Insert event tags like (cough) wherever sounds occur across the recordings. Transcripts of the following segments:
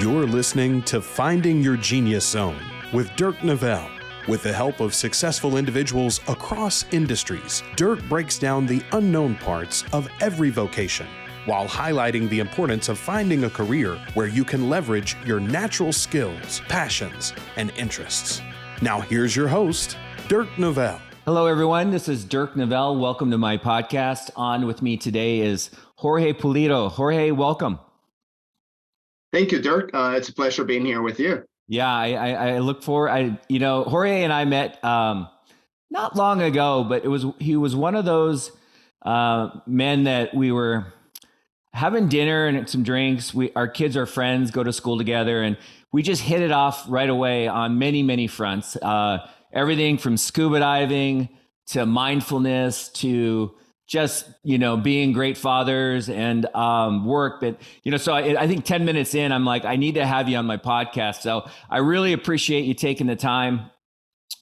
You're listening to Finding Your Genius Zone with Dirk Nevelle. With the help of successful individuals across industries, Dirk breaks down the unknown parts of every vocation while highlighting the importance of finding a career where you can leverage your natural skills, passions, and interests. Now, here's your host, Dirk Nevelle. Hello, everyone. This is Dirk Nevelle. Welcome to my podcast. On with me today is Jorge Pulido. Jorge, welcome. Thank you, Dirk. Uh, it's a pleasure being here with you. Yeah, I, I, I look forward. I, you know, Jorge and I met um, not long ago, but it was he was one of those uh, men that we were having dinner and some drinks. We our kids are friends, go to school together, and we just hit it off right away on many many fronts. Uh, everything from scuba diving to mindfulness to just you know being great fathers and um, work but you know so I, I, think 10 minutes in i'm like i need to have you on my podcast. So i really appreciate you taking the time.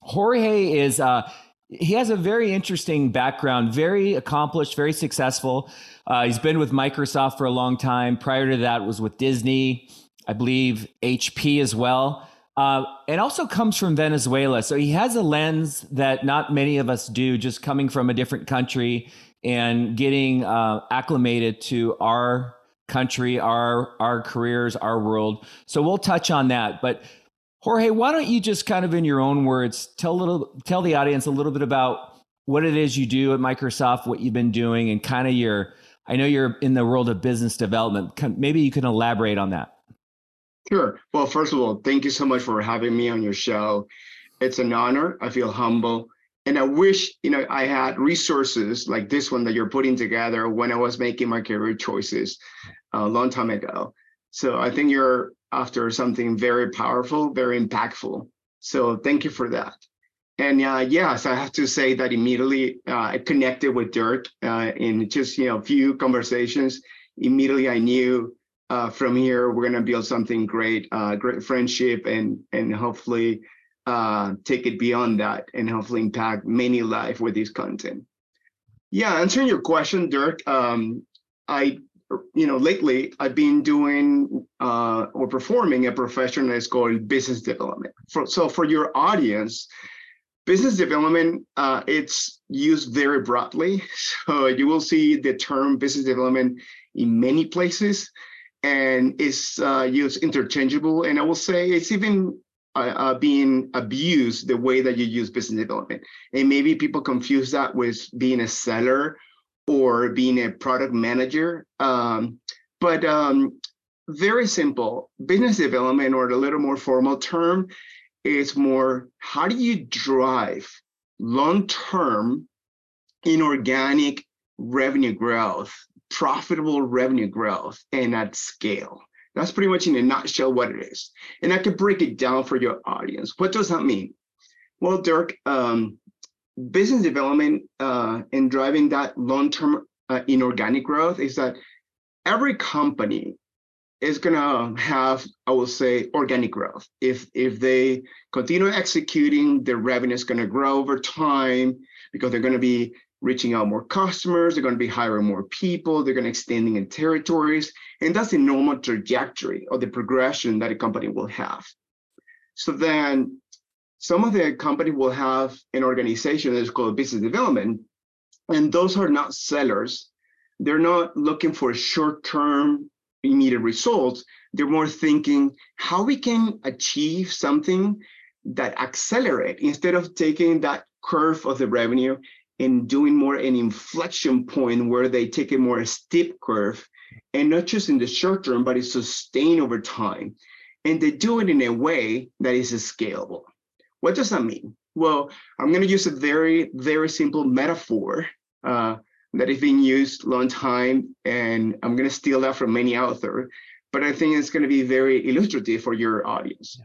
Jorge is uh, he has a very interesting background very accomplished very successful. Uh, he's been with microsoft for a long time. Prior to that was with disney i believe hp as well. Uh, and also comes from Venezuela. So he has a lens that not many of us do, just coming from a different country and getting uh, acclimated to our country, our our careers, our world. So we'll touch on that. But Jorge, why don't you just kind of in your own words tell little tell the audience a little bit about what it is you do at Microsoft, what you've been doing, and kind of your I know you're in the world of business development. Maybe you can elaborate on that. Sure. Well, first of all, thank you so much for having me on your show. It's an honor. I feel humble and I wish, you know, I had resources like this one that you're putting together when I was making my career choices a long time ago. So I think you're after something very powerful, very impactful. So thank you for that. And uh, yes, I have to say that immediately uh, I connected with Dirk uh, in just you know a few conversations. Immediately, I knew uh, from here we're gonna build something great, uh, great friendship, and and hopefully uh, take it beyond that and hopefully impact many lives with this content. Yeah, answering your question, Dirk, um, I, you know, lately I've been doing uh, or performing a profession that's called business development. For, so for your audience, business development, uh, it's used very broadly. (laughs) So you will see the term business development in many places and it's uh, used interchangeable. And I will say it's even uh, uh, being abused the way that you use business development. And maybe people confuse that with being a seller or being a product manager. Um, but um, very simple business development, or a little more formal term, is more how do you drive long term inorganic revenue growth, profitable revenue growth, and at scale? That's pretty much in a nutshell what it is. And I can break it down for your audience. What does that mean? Well, Dirk, um, business development uh, and driving that long-term uh, inorganic growth is that every company is gonna have, I will say, organic growth. If if they continue executing, their revenue is gonna grow over time because they're gonna be reaching out more customers, they're going to be hiring more people, they're going to extending in territories, and that's the normal trajectory of the progression that a company will have. So then some of the company will have an organization that is called business development, and those are not sellers. They're not looking for short-term immediate results. They're more thinking how we can achieve something that accelerate instead of taking that curve of the revenue and doing more an inflection point where they take a more steep curve and not just in the short term, but it's sustained over time. And they do it in a way that is scalable. What does that mean? Well, I'm going to use a very, very simple metaphor uh, that has been used a long time, and I'm going to steal that from many authors, but I think it's going to be very illustrative for your audience.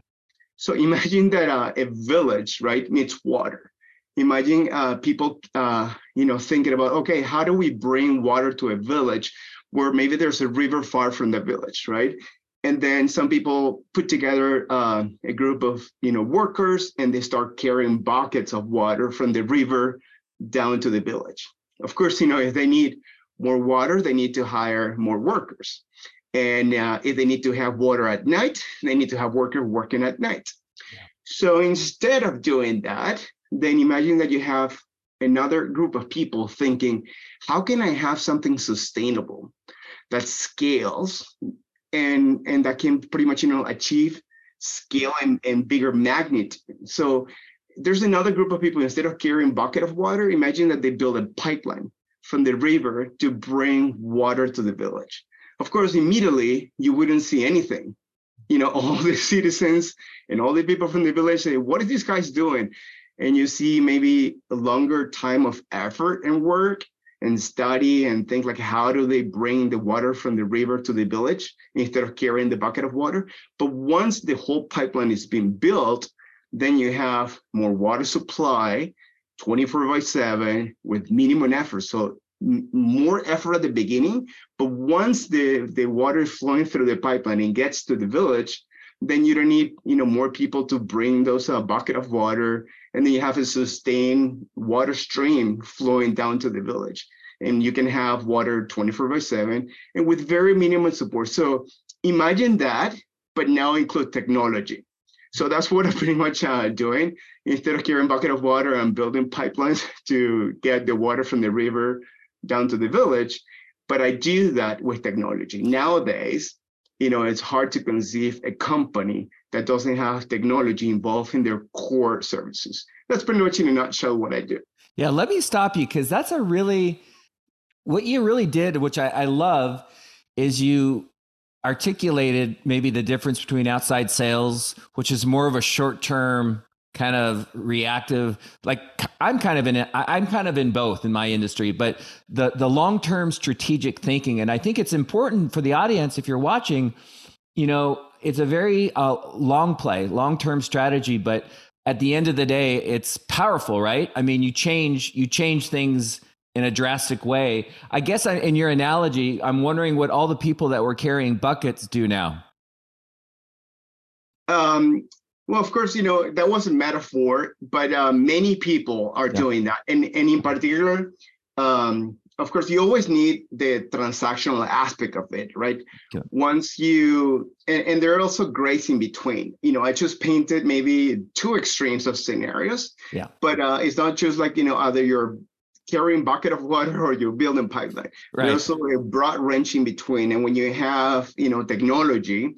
So imagine that uh, a village, right, meets water imagine uh, people, uh, you know, thinking about, okay, how do we bring water to a village where maybe there's a river far from the village, right? And then some people put together uh, a group of, you know, workers and they start carrying buckets of water from the river down to the village. Of course, you know, if they need more water, they need to hire more workers. And uh, if they need to have water at night, they need to have workers working at night. So instead of doing that, then imagine that you have another group of people thinking, how can I have something sustainable that scales and and that can pretty much you know achieve scale and, and bigger magnitude. So there's another group of people instead of carrying bucket of water, imagine that they build a pipeline from the river to bring water to the village. Of course, immediately you wouldn't see anything. You know, (laughs) all the citizens and all the people from the village say, "What is these guy's doing?" And you see maybe a longer time of effort and work and study and think like how do they bring the water from the river to the village instead of carrying the bucket of water? But once the whole pipeline is being built then you have more water supply 24 by 7 with minimum effort. So more effort at the beginning but once the the water is flowing through the pipeline and gets to the village then you don't need you know more people to bring those uh, bucket of water and then you have a sustained water stream flowing down to the village. And you can have water 24 by 7 and with very minimal support. So imagine that but now include technology. So that's what i'm (laughs) pretty much uh, doing. Instead of carrying bucket of water i'm building pipelines (laughs) to get the water from the river down to the village but i do that with technology. Nowadays you know it's hard to conceive a company that doesn't have technology involved in their core services. That's pretty much in a nutshell what i do. Yeah let me stop you because that's a really what you really did, which I, I love, is you articulated maybe the difference between outside sales, which is more of a short term kind of reactive like i'm kind of in i'm kind of in both in my industry but the the long term strategic thinking and i think it's important for the audience if you're watching you know it's a very uh, long play long term strategy but at the end of the day it's powerful right i mean you change you change things in a drastic way. I guess I, in your analogy, I'm wondering what all the people that were carrying buckets do now. Um, well, of course, you know that was a metaphor, but uh, many people are yeah. doing that, and and in particular, um, of course, you always need the transactional aspect of it, right? Yeah. Once you and, and there are also grace in between. You know, I just painted maybe two extremes of scenarios. Yeah. But uh, it's not just like you know either you're carrying bucket of water (laughs) or you're building pipeline. Right. There's also a broad range in between. And when you have, you know, technology,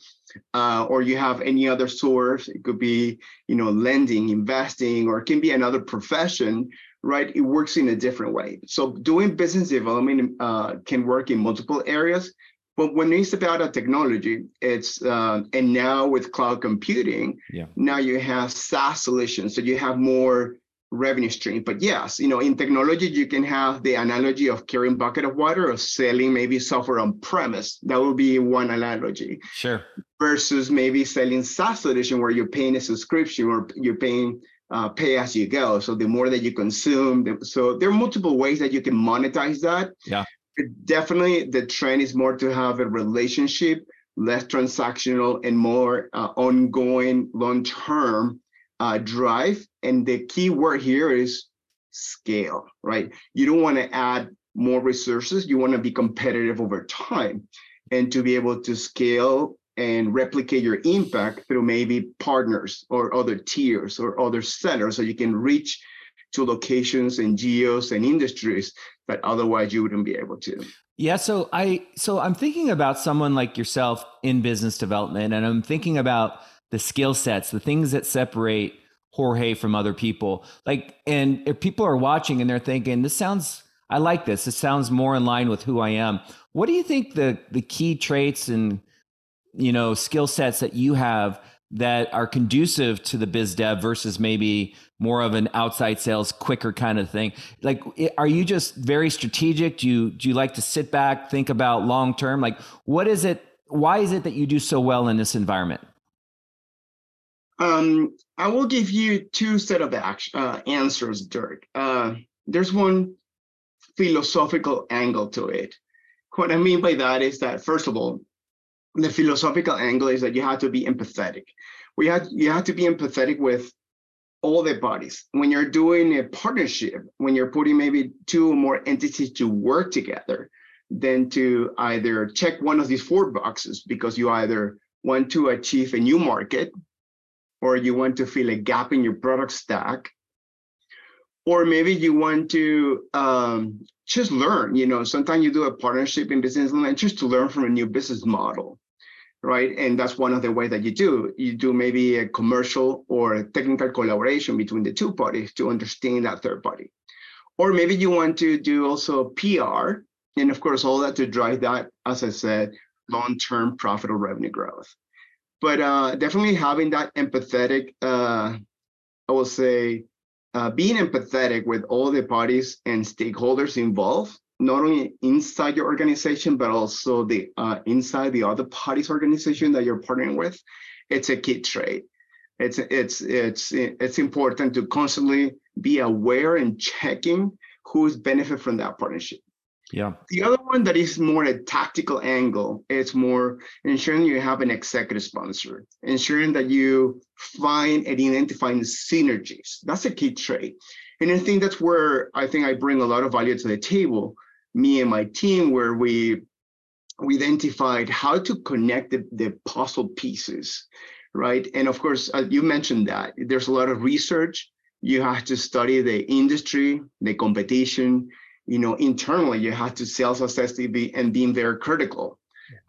uh, or you have any other source, it could be, you know, lending, investing, or it can be another profession, right? It works in a different way. So doing business development uh, can work in multiple areas. But when it's about a technology, it's uh, and now with cloud computing, yeah. now you have SaaS solutions. So you have more revenue stream. But yes, you know, in technology, you can have the analogy of carrying bucket of water or selling maybe software on premise. That would be one analogy. Sure. Versus maybe selling SaaS solution where you're paying a subscription or you're paying uh, pay as you go. So the more that you consume, so there are multiple ways that you can monetize that. Yeah. But definitely, the trend is more to have a relationship, less transactional, and more uh, ongoing, long term uh, drive. And the key word here is scale, right? You don't want to add more resources. You want to be competitive over time and to be able to scale and replicate your impact through maybe partners or other tiers or other sellers so you can reach to locations and geos and industries that otherwise you wouldn't be able to. Yeah, so I so I'm thinking about someone like yourself in business development and I'm thinking about the skill sets, the things that separate Jorge from other people. Like, and if people are watching and they're thinking, this sounds, I like this. This sounds more in line with who I am. What do you think the the key traits and you know skill sets that you have that are conducive to the biz dev versus maybe more of an outside sales quicker kind of thing like are you just very strategic do you do you like to sit back think about long term like what is it why is it that you do so well in this environment um, I will give you two set of action, uh, answers, Dirk. Uh, there's one philosophical angle to it. What I mean by that is that, first of all, the philosophical angle is that you have to be empathetic. We have you have to be empathetic with all the parties. When you're doing a partnership, when you're putting maybe two or more entities to work together, than to either check one of these four boxes because you either want to achieve a new market or you want to fill a gap in your product stack or maybe you want to um, just learn you know sometimes you do a partnership in business and just to learn from a new business model right? And that's one of the ways that you do you do maybe a commercial or a technical collaboration between the two parties to understand that third party. Or maybe you want to do also pr and of course all that to drive that as i said long-term profitable revenue growth but uh, definitely having that empathetic uh, i will say uh, being empathetic with all the parties and stakeholders involved, not only inside your organization, but also the uh, inside the other parties organization that you're partnering with, it's a key trait. It's it's it's it's important to constantly be aware and checking who's benefit from that partnership. Yeah. The other one that is more a tactical angle, it's more ensuring you have an executive sponsor, ensuring that you find and identifying synergies. That's a key trait. And I think that's where I think I bring a lot of value to the table, me and my team, where we we identified how to connect the, the puzzle pieces, right? And of course, uh, you mentioned that there's a lot of research. You have to study the industry, the competition, you know, internally you have to self-assess be, and being very critical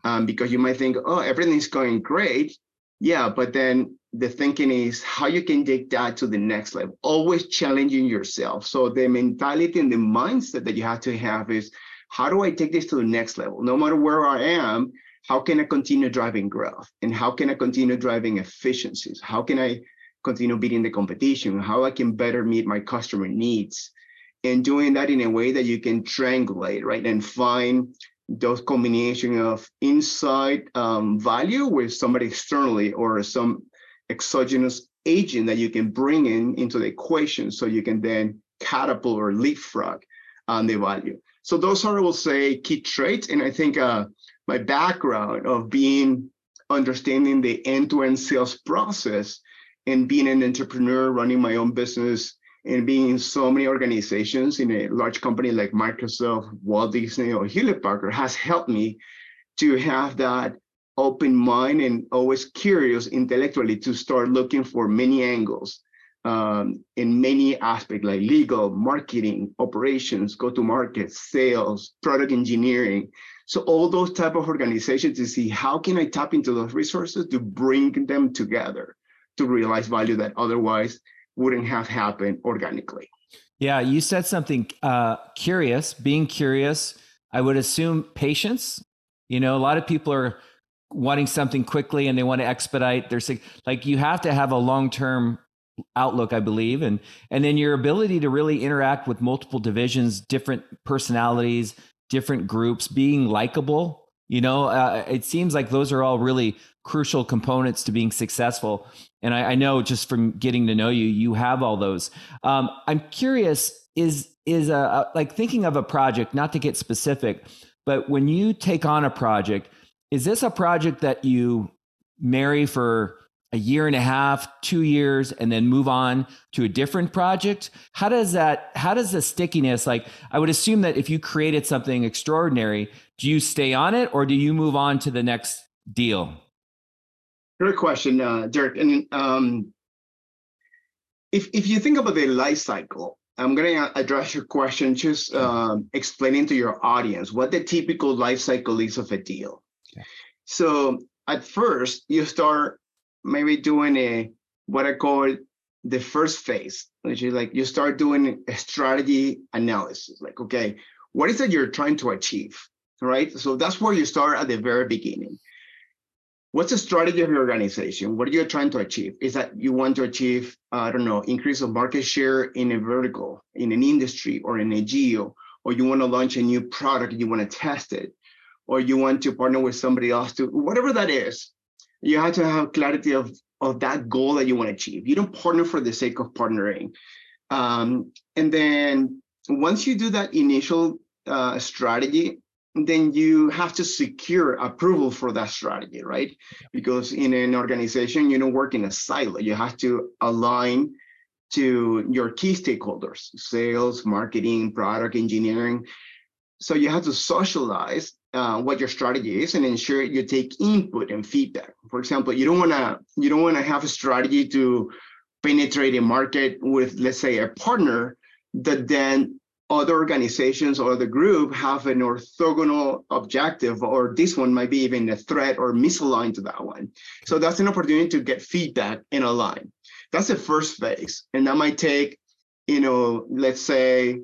um, because you might think, oh, everything's going great. Yeah, but then the thinking is how you can take that to the next level, always challenging yourself. So the mentality and the mindset that you have to have is, how do I take this to the next level? No matter where I am, how can I continue driving growth? And how can I continue driving efficiencies? How can I continue beating the competition? How I can better meet my customer needs? And doing that in a way that you can triangulate, right, and find those combination of inside um, value with somebody externally or some exogenous agent that you can bring in into the equation so you can then catapult or leapfrog on the value. So those are, I will say, key traits. And I think uh, my background of being understanding the end-to-end sales process and being an entrepreneur running my own business and being in so many organizations in a large company like Microsoft, Walt Disney, or Hewlett Packard has helped me to have that open mind and always curious intellectually to start looking for many angles um, in many aspects like legal, marketing, operations, go-to-market, sales, product engineering. So all those type of organizations to see how can I tap into those resources to bring them together to realize value that otherwise wouldn't have happened organically. Yeah, you said something uh, curious, being curious. I would assume patience. You know, a lot of people are wanting something quickly and they want to expedite their like you have to have a long-term outlook i believe and and then your ability to really interact with multiple divisions different personalities different groups being likable you know uh, it seems like those are all really crucial components to being successful and I, I, know just from getting to know you, you have all those. Um, I'm curious, is is a, a, like thinking of a project, not to get specific, but when you take on a project, is this a project that you marry for a year and a half, two years, and then move on to a different project? How does that, how does the stickiness, like I would assume that if you created something extraordinary, do you stay on it or do you move on to the next deal? Great question, uh, Dirk. And um, if if you think about the life cycle, I'm going to address your question just um, explaining to your audience what the typical life cycle is of a deal. Okay. So at first, you start maybe doing a what I call the first phase, which is like you start doing a strategy analysis. Like, okay, what is it you're trying to achieve? Right. So that's where you start at the very beginning what's the strategy of your organization? What are you trying to achieve? Is that you want to achieve, I don't know, increase of market share in a vertical, in an industry, or in a geo, or you want to launch a new product, you want to test it, or you want to partner with somebody else to whatever that is. You have to have clarity of of that goal that you want to achieve. You don't partner for the sake of partnering. Um, and then once you do that initial uh, strategy, then you have to secure approval for that strategy, right? Because in an organization, you don't work in a silo. You have to align to your key stakeholders, sales, marketing, product engineering. so you have to socialize uh, what your strategy is and ensure you take input and feedback. For example, you don't want to you don't want to have a strategy to penetrate a market with, let's say, a partner that then other organizations or the group have an orthogonal objective, or this one might be even a threat or misaligned to that one. So that's an opportunity to get feedback and align. That's the first phase. And that might take, you know, let's say,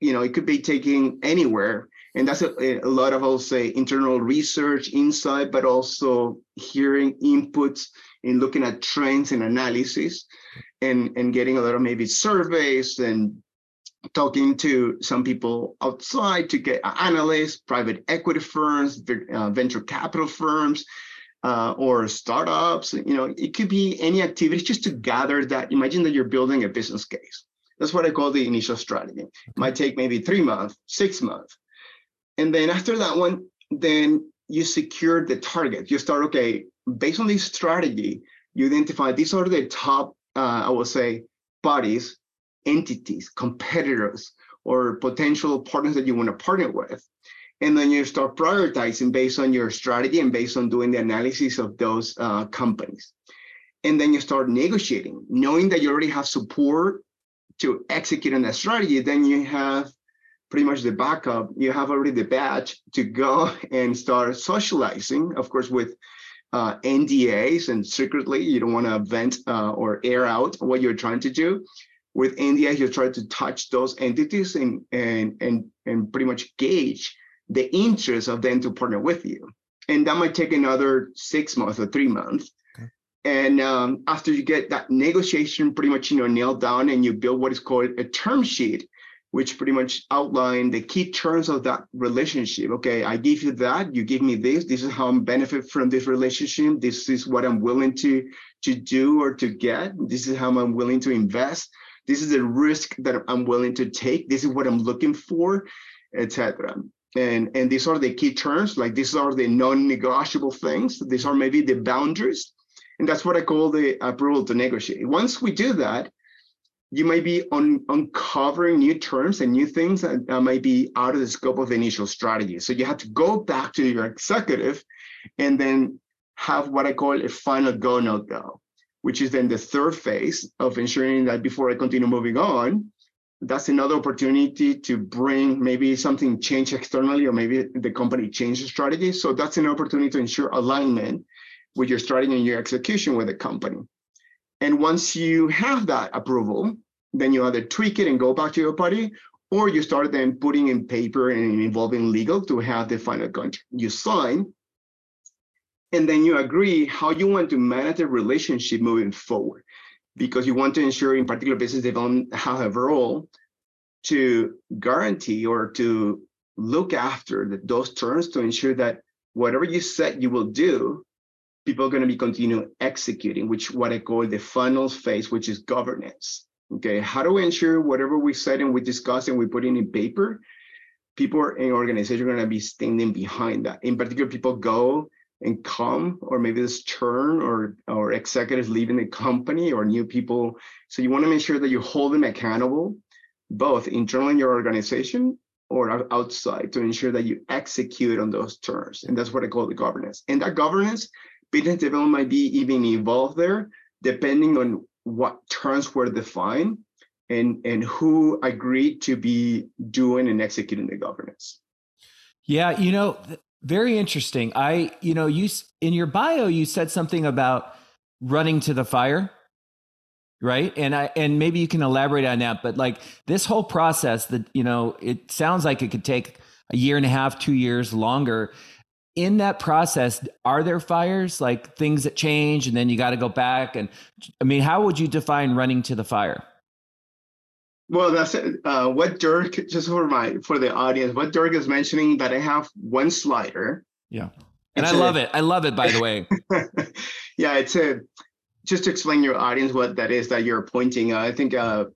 you know, it could be taking anywhere. And that's a, a lot of, I'll say, internal research, insight, but also hearing inputs and looking at trends and analysis and, and getting a lot of maybe surveys and talking to some people outside to get analysts, private equity firms, uh, venture capital firms, uh, or startups. You know, it could be any activity just to gather that. Imagine that you're building a business case. That's what I call the initial strategy. It might take maybe three months, six months. And then after that one, then you secure the target. You start, okay, based on this strategy, you identify these are the top, uh, I will say, bodies entities, competitors, or potential partners that you want to partner with. And then you start prioritizing based on your strategy and based on doing the analysis of those uh, companies. And then you start negotiating, knowing that you already have support to execute on that strategy. Then you have pretty much the backup. You have already the badge to go (laughs) and start socializing, of course, with uh, NDAs and secretly, you don't want to vent uh, or air out what you're trying to do with NDA, you try to touch those entities and and and and pretty much gauge the interest of them to partner with you. And that might take another six months or three months. Okay. And um, after you get that negotiation pretty much you know nailed down, and you build what is called a term sheet, which pretty much outline the key terms of that relationship. Okay, I give you that, you give me this. This is how I'm benefit from this relationship. This is what I'm willing to to do or to get. This is how I'm willing to invest this is a risk that i'm willing to take. This is what i'm looking for etc and and these are the key terms like these are the non-negotiable things. These are maybe the boundaries. And that's what i call the approval to negotiate. Once we do that you might be on, uncovering new terms and new things that might be out of the scope of the initial strategy. So you have to go back to your executive and then have what i call a final go no go which is then the third phase of ensuring that before I continue moving on, that's another opportunity to bring maybe something change externally or maybe the company change the strategy. So that's an opportunity to ensure alignment with your strategy and your execution with the company. And once you have that approval, then you either tweak it and go back to your party, or you start then putting in paper and involving legal to have the final contract. You sign, and then you agree how you want to manage the relationship moving forward because you want to ensure in particular business development have a role to guarantee or to look after the, those terms to ensure that whatever you said you will do people are going to be continuing executing which what i call the funnels phase which is governance okay? How do we ensure whatever we said and we discuss and we put in in paper people in organization are going to be standing behind that. In particular people go and come or maybe this churn or or executives leaving the company or new people. So you want to make sure that you hold them accountable both internally in your organization or outside to ensure that you execute on those terms and that's what i call the governance. And that governance business development might be even involved there depending on what terms were defined and and who agreed to be doing and executing the governance. Yeah you know very interesting. I, you know, you in your bio you said something about running to the fire, right? And I and maybe you can elaborate on that, but like this whole process that, you know, it sounds like it could take a year and a half, 2 years longer. In that process, are there fires, like things that change and then you got to go back and I mean, how would you define running to the fire? Well, that's uh, what Dirk. Just for my for the audience, what Dirk is mentioning that I have one slider. Yeah, and it's I love it. I love it. By the way. (laughs) yeah, it's a just to explain your audience what that is that you're pointing. Uh, I think uh,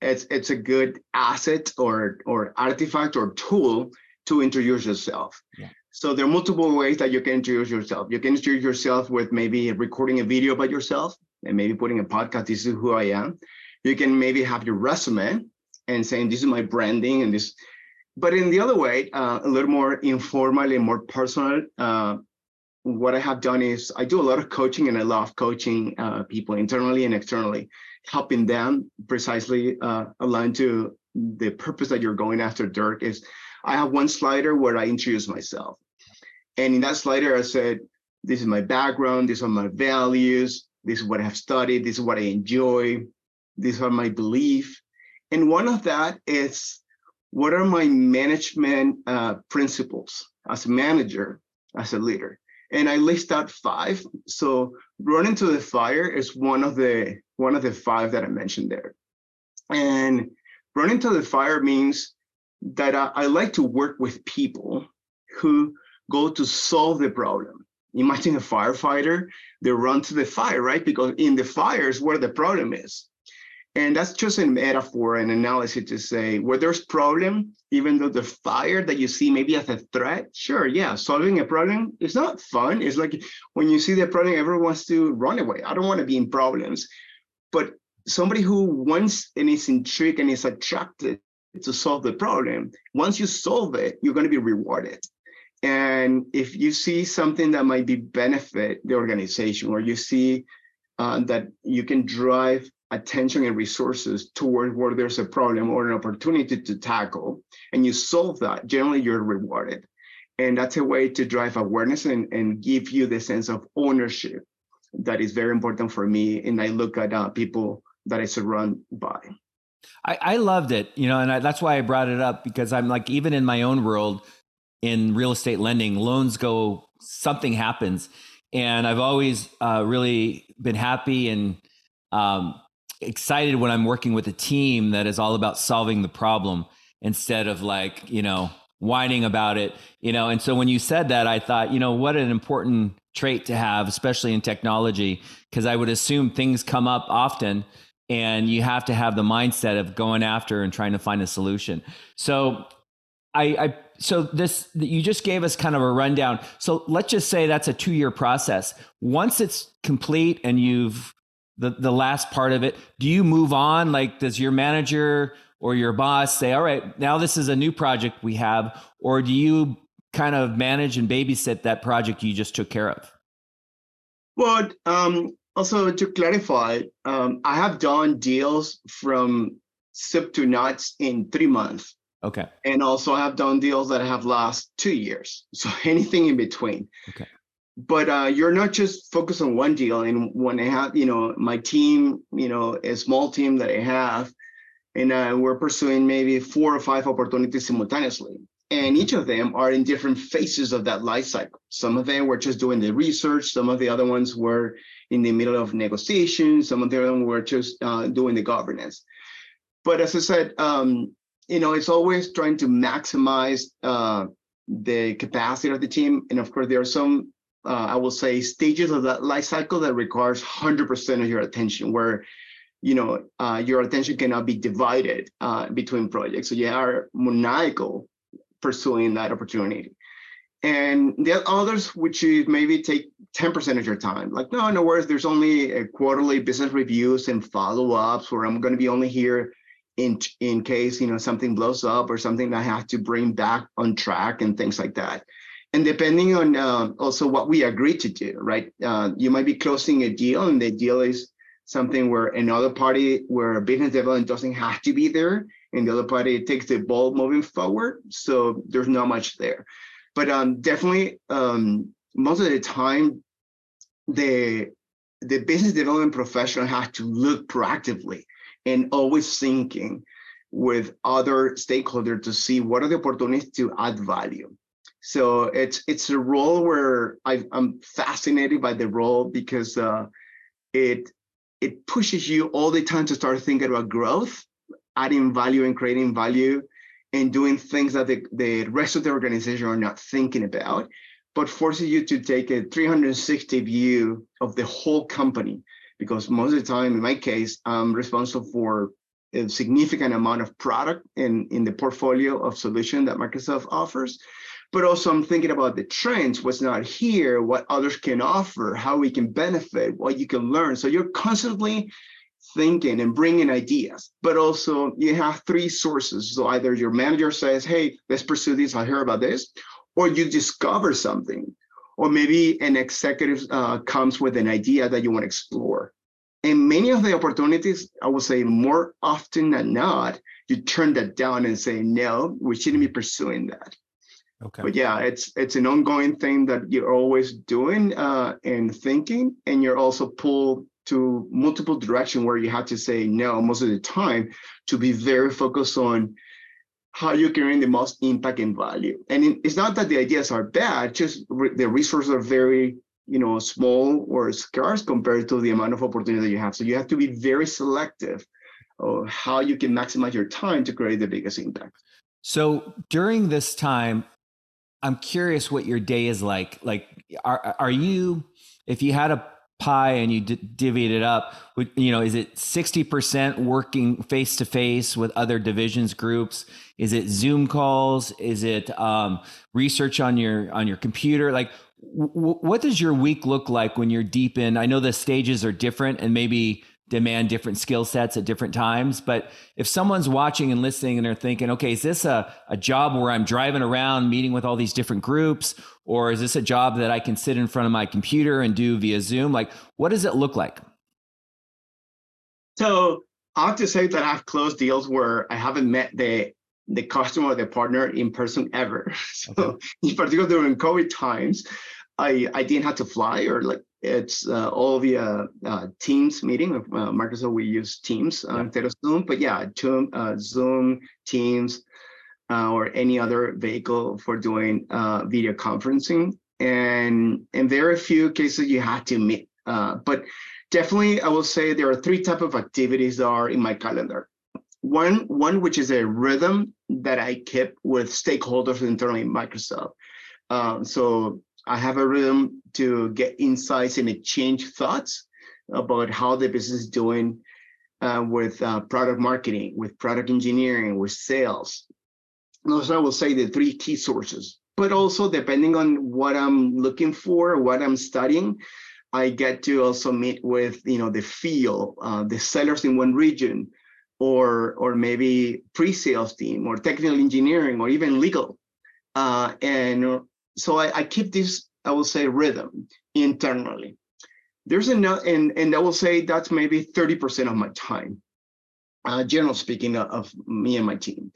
it's it's a good asset or or artifact or tool to introduce yourself. Yeah. So there are multiple ways that you can introduce yourself. You can introduce yourself with maybe recording a video about yourself and maybe putting a podcast. This is who I am you can maybe have your resume and saying this is my branding and this but in the other way, uh, a little more informal and more personal, uh, what I have done is I do a lot of coaching and I love coaching uh, people internally and externally, helping them precisely uh, align to the purpose that you're going after, Dirk, is I have one slider where I introduce myself. And in that slider, I said, this is my background, these are my values, this is what I have studied, this is what I enjoy, these are my beliefs. And one of that is what are my management uh, principles as a manager, as a leader? And I list out five. So running to the fire is one of the one of the five that I mentioned there. And running to the fire means that I, I like to work with people who go to solve the problem. Imagine a firefighter, they run to the fire, right? Because in the fire is where the problem is. And that's just a metaphor and analogy to say where there's problem, even though the fire that you see maybe as a threat, sure, yeah, solving a problem is not fun. It's like when you see the problem, everyone wants to run away. I don't want to be in problems. But somebody who wants and is intrigued and is attracted to solve the problem, once you solve it, you're going to be rewarded. And if you see something that might be benefit the organization, or you see uh, that you can drive attention and resources toward where there's a problem or an opportunity to tackle, and you solve that, generally you're rewarded. And that's a way to drive awareness and, and give you the sense of ownership that is very important for me. And I look at uh, people that I surround by. I, I loved it, you know, and I, that's why I brought it up because I'm like, even in my own world, in real estate lending, loans go, something happens. And I've always uh, really been happy and um, excited when I'm working with a team that is all about solving the problem instead of like, you know, whining about it, you know. And so when you said that, I thought, you know, what an important trait to have, especially in technology, because I would assume things come up often and you have to have the mindset of going after and trying to find a solution. So I, I so this you just gave us kind of a rundown. So let's just say that's a two year process. Once it's complete and you've the the last part of it. Do you move on? Like does your manager or your boss say all right now this is a new project we have or do you kind of manage and babysit that project you just took care of? Well um, also to clarify um, i have done deals from sip to nuts in three months. Okay. And also i have done deals that have last two years. So (laughs) anything in between. Okay but uh, you're not just focused on one deal. And when I have, you know, my team, you know, a small team that I have, and uh, we're pursuing maybe four or five opportunities simultaneously. And each of them are in different phases of that life cycle. Some of them were just doing the research. Some of the other ones were in the middle of negotiations. Some of them were just uh, doing the governance. But as I said, um, you know, it's always trying to maximize uh, the capacity of the team. And of course, there are some uh, I will say, stages of that life cycle that requires 100% of your attention, where you know uh, your attention cannot be divided uh, between projects. So you are maniacal pursuing that opportunity. And the others, which you maybe take 10% of your time, like no, no worries. There's only a quarterly business reviews and follow-ups, where I'm going to be only here in in case you know something blows up or something that I have to bring back on track and things like that and depending on uh, also what we agree to do, right? Uh, you might be closing a deal, and the deal is something where another party, where business development doesn't have to be there, and the other party takes the ball moving forward. So there's not much there, but um, definitely um, most of the time, the the business development professional has to look proactively and always thinking with other stakeholders to see what are the opportunities to add value so it's it's a role where I, am fascinated by the role because uh, it it pushes you all the time to start thinking about growth, adding value and creating value, and doing things that the, the rest of the organization are not thinking about, but forces you to take a 360 view of the whole company. Because most of the time, in my case, I'm responsible for a significant amount of product in, in the portfolio of solution that Microsoft offers but also I'm thinking about the trends, what's not here, what others can offer, how we can benefit, what you can learn. So you're constantly thinking and bringing ideas, but also you have three sources. So either your manager says, hey, let's pursue this, I hear about this, or you discover something, or maybe an executive uh, comes with an idea that you want to explore. And many of the opportunities, I would say more often than not, you turn that down and say, no, we shouldn't be pursuing that. Okay. But yeah, it's it's an ongoing thing that you're always doing uh, and thinking, and you're also pulled to multiple direction where you have to say no most of the time to be very focused on how you can bring the most impact and value. And it's not that the ideas are bad, just re- the resources are very you know small or scarce compared to the amount of opportunity that you have. So you have to be very selective of how you can maximize your time to create the biggest impact. So during this time, I'm curious what your day is like. Like, are are you if you had a pie and you d- divvied it up, would, you know, is it 60% working face to face with other divisions groups? Is it Zoom calls? Is it um, research on your on your computer? Like, w- what does your week look like when you're deep in? I know the stages are different, and maybe demand different skill sets at different times. But if someone's watching and listening and they're thinking, okay, is this a, a job where I'm driving around meeting with all these different groups? Or is this a job that I can sit in front of my computer and do via Zoom? Like, what does it look like? So I have to say that I've closed deals where I haven't met the the customer or the partner in person ever. (laughs) So okay. in particular during COVID times, I I didn't have to fly or like it's uh, all via uh, Teams meeting. Uh, Microsoft, we use Teams uh, yeah. instead of Zoom. But yeah, Zoom, uh, Zoom Teams, uh, or any other vehicle for doing uh, video conferencing. And in very few cases, you have to meet. but definitely, I will say there are three type of activities that are in my calendar. One, one which is a rhythm that I keep with stakeholders internally in Microsoft. so I have a rhythm to get insights and exchange thoughts about how the business is doing uh, with uh, product marketing, with product engineering, with sales. Those I will say the three key sources. But also depending on what I'm looking for, what I'm studying, I get to also meet with you know the field, uh, the sellers in one region, or or maybe pre-sales team, or technical engineering, or even legal, uh, and so I, I keep this, I will say, rhythm internally. There's enough, and and I will say that's maybe 30% of my time, uh, general speaking of, of me and my team.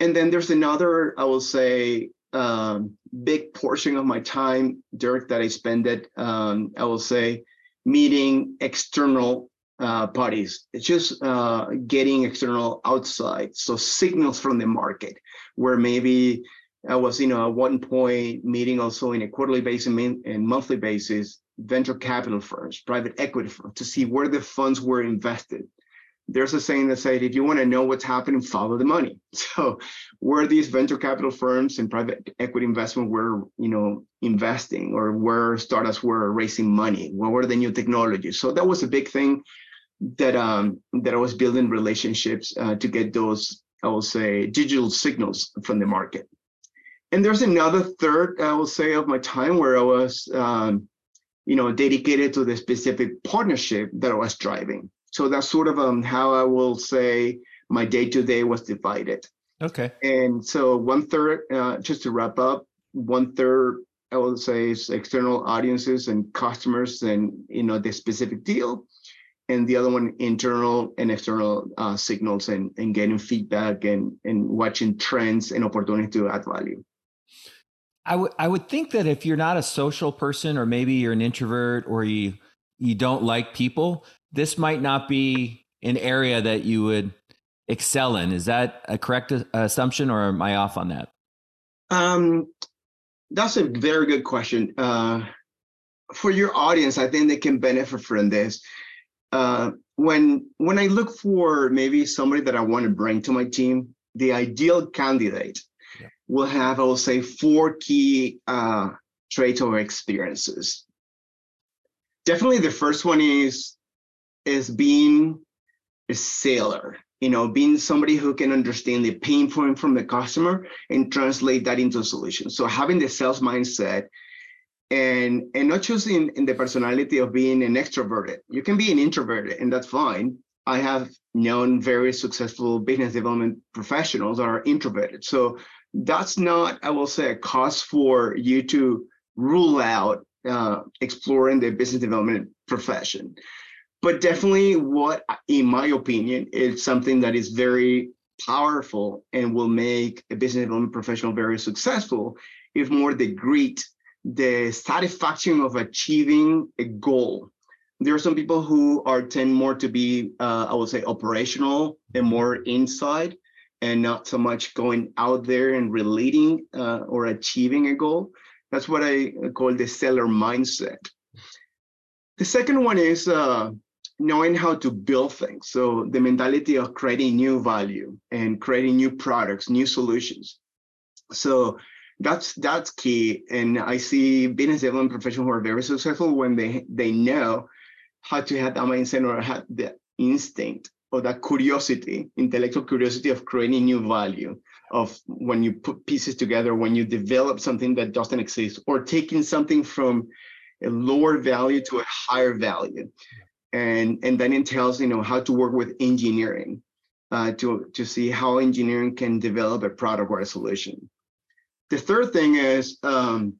And then there's another, I will say, um, big portion of my time, Dirk, that I spend it, um, I will say, meeting external uh, parties. It's just uh, getting external outside, so signals from the market, where maybe I was, you know, at one point meeting also in a quarterly basis and monthly basis, venture capital firms, private equity firms, to see where the funds were invested. There's a saying that said, if you want to know what's happening, follow the money. (laughs) So where these venture capital firms and private equity investment were, you know, investing or where startups were raising money, what were the new technologies? So that was a big thing that um that I was building relationships uh, to get those, I will say, digital signals from the market and there's another third, I will say, of my time where I was, um, you know, dedicated to the specific partnership that I was driving. So that's sort of um, how I will say my day to day was divided. Okay. And so one third, uh, just to wrap up, one third I will say is external audiences and customers and you know the specific deal, and the other one internal and external uh, signals and, and getting feedback and and watching trends and opportunity to add value. I would I would think that if you're not a social person or maybe you're an introvert or you you don't like people, this might not be an area that you would excel in. Is that a correct assumption or am I off on that? Um, that's a very good question. Uh, for your audience, I think they can benefit from this. Uh, when when I look for maybe somebody that I want to bring to my team, the ideal candidate will have, I will say, four key uh, traits or experiences. Definitely, the first one is is being a sailor. You know, being somebody who can understand the pain point from the customer and translate that into a solution. So having the sales mindset and and not just in, in the personality of being an extroverted. You can be an introverted, and that's fine. I have known very successful business development professionals that are introverted. So that's not, I will say, a cause for you to rule out uh, exploring the business development profession. But definitely, what, in my opinion, is something that is very powerful and will make a business development professional very successful is more the grit, the satisfaction of achieving a goal. There are some people who are tend more to be, uh, I would say, operational and more inside, and not so much going out there and relating uh, or achieving a goal. That's what I call the seller mindset. The second one is uh, knowing how to build things. So the mentality of creating new value and creating new products, new solutions. So that's that's key. And I see business development professionals who are very successful when they they know how to have that mindset or have the instinct or that curiosity, intellectual curiosity of creating new value, of when you put pieces together, when you develop something that doesn't exist, or taking something from a lower value to a higher value and and that entails you know how to work with engineering uh, to to see how engineering can develop a product or a solution. The third thing is um,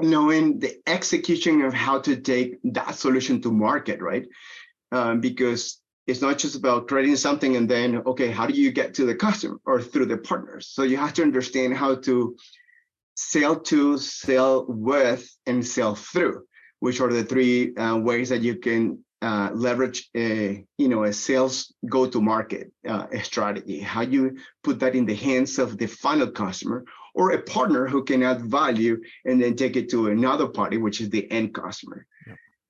knowing the execution of how to take that solution to market, right? Um, because it's not just about creating something and then okay, how do you get to the customer or through the partners? So you have to understand how to sell to, sell with, and sell through, which are the three uh, ways that you can uh, leverage a you know a sales go-to-market uh, strategy. How you put that in the hands of the final customer or a partner who can add value and then take it to another party, which is the end customer.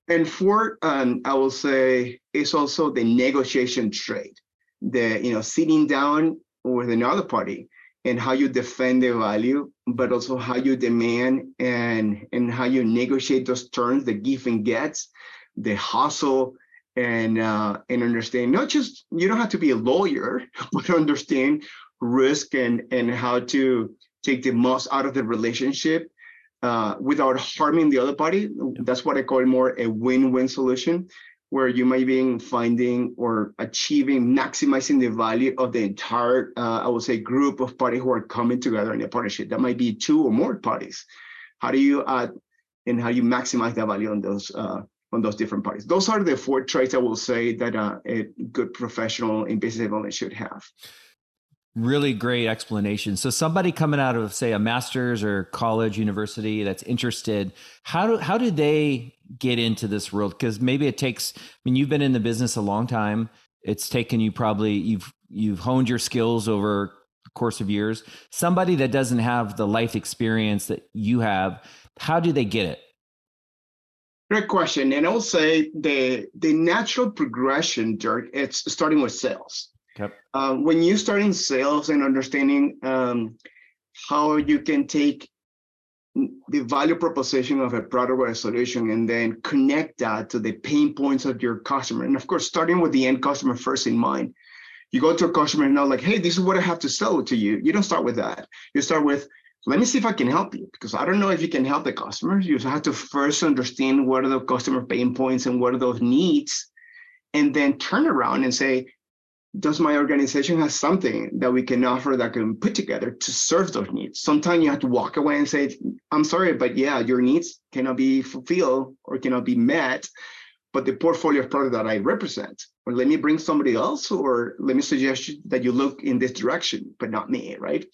And four, um, I will say, is also the negotiation trade. The you know sitting down with another party and how you defend the value, but also how you demand and and how you negotiate those terms, the give and gets the hustle and uh, and understand not just you don't have to be a lawyer, (laughs) but understand risk and and how to take the most out of the relationship uh, without harming the other party. That's what I call more a win-win solution, where you might be finding or achieving maximizing the value of the entire, uh, I would say, group of parties who are coming together in a partnership. That might be two or more parties. How do you add and how you maximize the value on those uh, on those different parties. Those are the four traits I will say that uh, a good professional in business development should have. Really great explanation. So somebody coming out of say a master's or college, university that's interested, how do how do they get into this world? Because maybe it takes. I mean, you've been in the business a long time. It's taken you probably you've you've honed your skills over the course of years. Somebody that doesn't have the life experience that you have, how do they get it? Great question. And I'll say the the natural progression, Dirk, it's starting with sales. Yep. Uh, when you start in sales and understanding um, how you can take the value proposition of a product or a solution and then connect that to the pain points of your customer. And of course, starting with the end customer first in mind. You go to a customer and know, like, hey, this is what I have to sell to you. You don't start with that. You start with, let me see if I can help you because I don't know if you can help the customers. You have to first understand what are the customer pain points and what are those needs, and then turn around and say, does my organization have something that we can offer that can put together to serve those needs? Sometimes you have to walk away and say, I'm sorry, but yeah, your needs cannot be fulfilled or cannot be met. But the portfolio of product that I represent, or let me bring somebody else, or let me suggest that you look in this direction, but not me, right?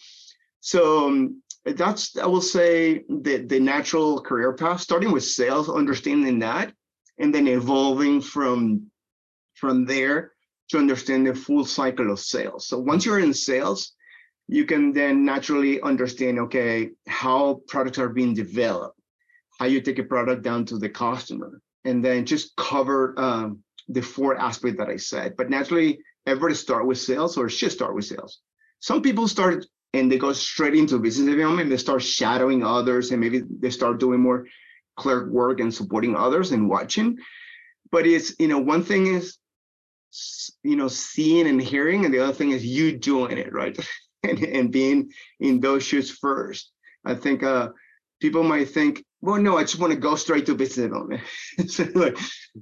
So um, that's I will say the the natural career path, starting with sales, understanding that, and then evolving from from there to understand the full cycle of sales. So once you're in sales, you can then naturally understand okay how products are being developed, how you take a product down to the customer, and then just cover um, the four aspects that I said. But naturally, everybody start with sales or should start with sales. Some people start and they go straight into business development. They start shadowing others, and maybe they start doing more clerk work and supporting others and watching. But it's you know one thing is you know seeing and hearing, and the other thing is you doing it right (laughs) and, and being in those shoes first. I think uh, people might think, well, no, I just want to go straight to business development. (laughs) so, like,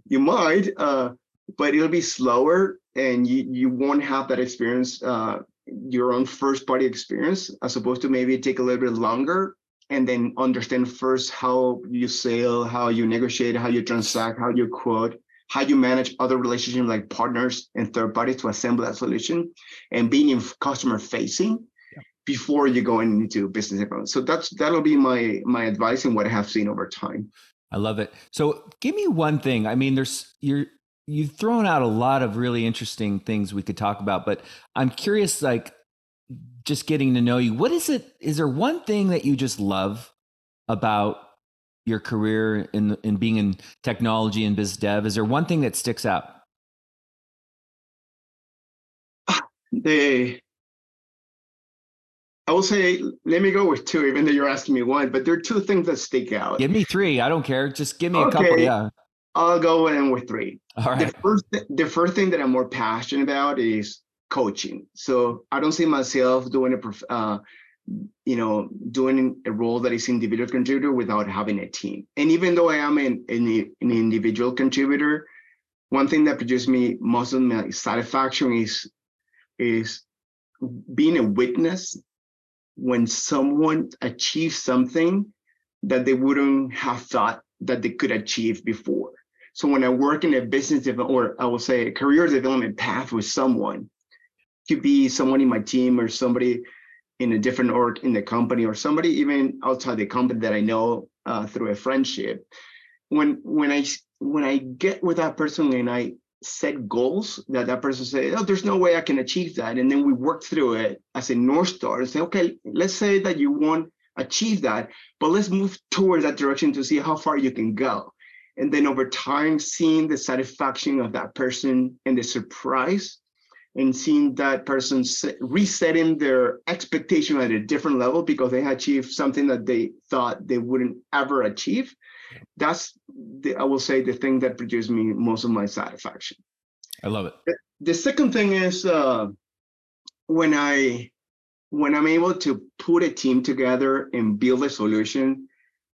you might, uh, but it'll be slower and you, you won't have that experience, uh, your own first party experience, as opposed to maybe take a little bit longer and then understand first how you sell, how you negotiate, how you transact, how you quote, how you manage other relationships like partners and third parties to assemble that solution, and being in customer facing yeah. before you go into business development. So that's that'll be my my advice and what I have seen over time. I love it. So give me one thing. I mean, there's you're you've thrown out a lot of really interesting things we could talk about, but I'm curious, like just getting to know you. What is it? Is there one thing that you just love about your career in in being in technology and biz dev? Is there one thing that sticks out? (sighs) The I will say, let me go with two, even though you're asking me one, but there are two things that stick out. Give me three. I don't care. Just give me okay. a couple. Yeah. I'll go in with three. All right. The first, the first thing that I'm more passionate about is coaching. So I don't see myself doing a, uh, you know, doing a role that is individual contributor without having a team. And even though I am an, an, an individual contributor, one thing that produces me most of my satisfaction is is being a witness when someone achieves something that they wouldn't have thought that they could achieve before. So when I work in a business or I will say a career development path with someone, could be someone in my team or somebody in a different org in the company or somebody even outside the company that I know uh, through a friendship. When when I when I get with that person and I set goals that that person say, oh, there's no way I can achieve that, and then we work through it as a north star and say, okay, let's say that you won't achieve that, but let's move towards that direction to see how far you can go. And then over time, seeing the satisfaction of that person and the surprise and seeing that person resetting their expectation at a different level because they had achieved something that they thought they wouldn't ever achieve. That's, the, I will say, the thing that produced me most of my satisfaction. I love it. The, the second thing is uh, when I when I'm able to put a team together and build a solution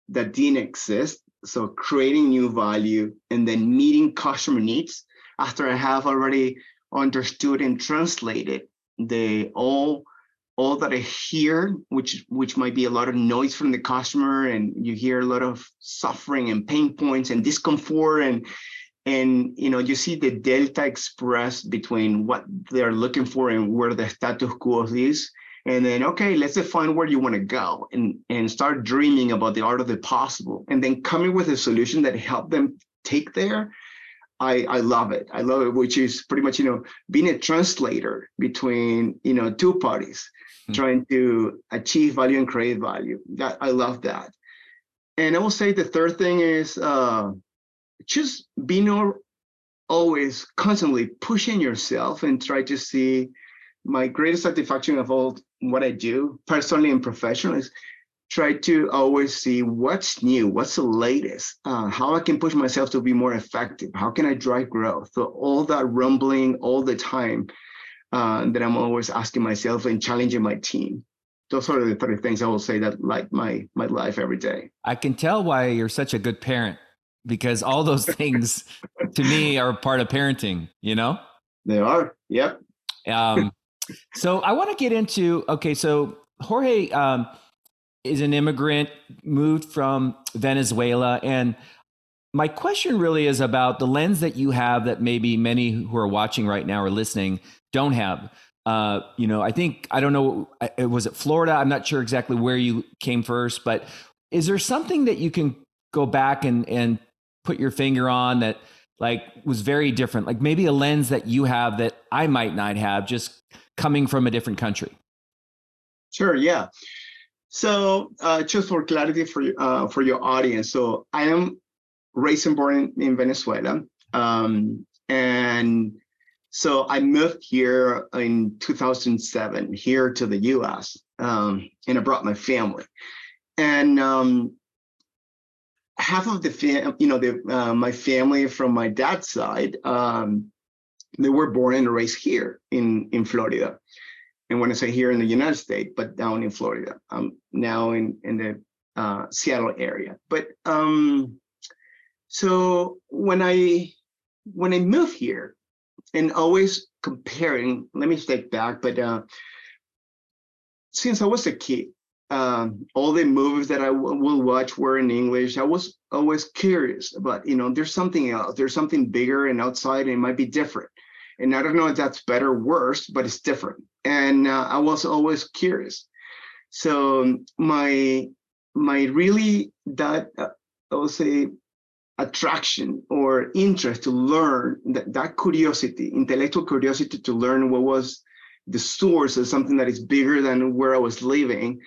that didn't exist. So creating new value and then meeting customer needs after I have already understood and translated the all all that I hear, which which might be a lot of noise from the customer, and you hear a lot of suffering and pain points and discomfort, and and you know you see the delta expressed between what they're looking for and where the status quo is, and then okay, let's define where you want to go, and and start dreaming about the art of the possible, and then coming with a solution that help them take there I, I love it. I love it, which is pretty much, you know, being a translator between, you know, two parties mm-hmm. trying to achieve value and create value. That I love that. And I will say the third thing is uh, just being always constantly pushing yourself and try to see my greatest satisfaction of all what I do personally and professionally is try to always see what's new, what's the latest, uh, how I can push myself to be more effective, how can I drive growth. So all that rumbling all the time uh, that I'm always asking myself and challenging my team. Those are the three things I will say that like my my life every day. I can tell why you're such a good parent because all those (laughs) things to me are part of parenting. You know, they are. Yep. Um, so I want to get into okay. So Jorge. Um, is an immigrant, moved from Venezuela. And my question really is about the lens that you have that maybe many who are watching right now or listening don't have. Uh, you know, I think, I don't know, was it Florida? I'm not sure exactly where you came first, but is there something that you can go back and, and put your finger on that like was very different? Like maybe a lens that you have that I might not have just coming from a different country? Sure, yeah. So uh, just for clarity for uh, for your audience, so I am raised and born in, Venezuela, um, and so I moved here in 2007 here to the U.S. Um, and I brought my family, and um, half of the fam- you know the uh, my family from my dad's side um, they were born and raised here in in Florida and when I say here in the United States, but down in Florida, um, now in in the uh, Seattle area. But um, so when I when I moved here, and always comparing, let me step back, but uh, since I was a kid, um, all the movies that I will watch were in English. I was always curious about, you know, there's something else, there's something bigger and outside, and it might be different. And I don't know if that's better or worse, but it's different. And uh, I was always curious. So my my really that uh, I would say attraction or interest to learn that, that curiosity, intellectual curiosity to learn what was the source of something that is bigger than where I was living,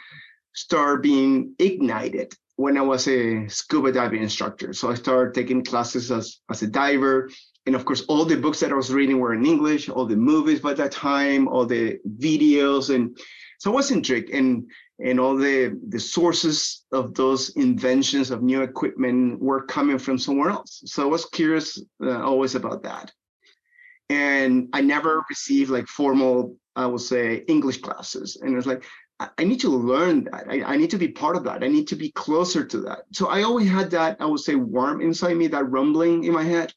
start being ignited when I was a scuba diving instructor. So I started taking classes as, as a diver. And of course, all the books that I was reading were in English, all the movies by that time, all the videos. And so I was intrigued. And and all the the sources of those inventions of new equipment were coming from somewhere else so i was curious uh, always about that and i never received like formal i would say english classes and it's like I need to learn that. I, I, need to be part of that. I need to be closer to that. So I always had that, I would say, warm inside me, that rumbling in my head.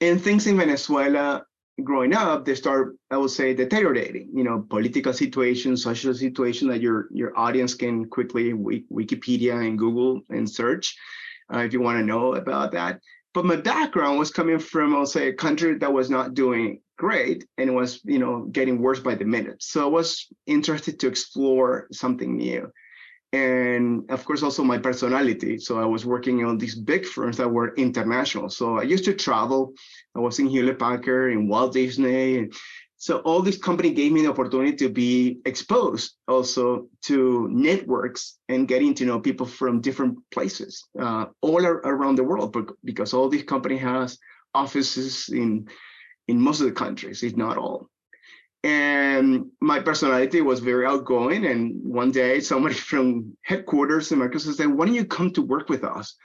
And things in Venezuela growing up, they start, I would say, deteriorating. You know, political situation, social situation that your your audience can quickly Wikipedia and Google and search uh, if you want to know about that. But my background was coming from, I'll say, a country that was not doing great and it was, you know, getting worse by the minute. So I was interested to explore something new and of course also my personality. So i was working on these big firms that were international. So i used to travel. I was in hewlett packard in walt disney. And so all this company gave me the opportunity to be exposed also to networks and getting to know people from different places uh, all around the world because all these company has offices in in most of the countries if not all and my personality was very outgoing. And one day, somebody (laughs) from headquarters in Microsoft said, "Why don't you come to work with us?"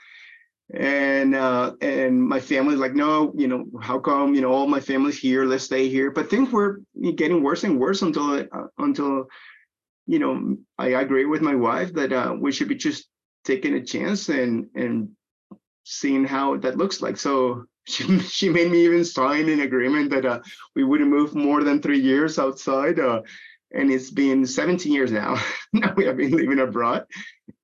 And uh, and my family like, "No, you know, how come? You know, all my family's here. Let's stay here." But things were getting worse and worse until uh, until you know I agree with my wife that uh, we should be just taking a chance and and seeing how that looks like. So she she made me even sign an agreement that uh, we wouldn't move more than three years outside. Uh, and it's been 17 years now. (laughs) now we have been living abroad,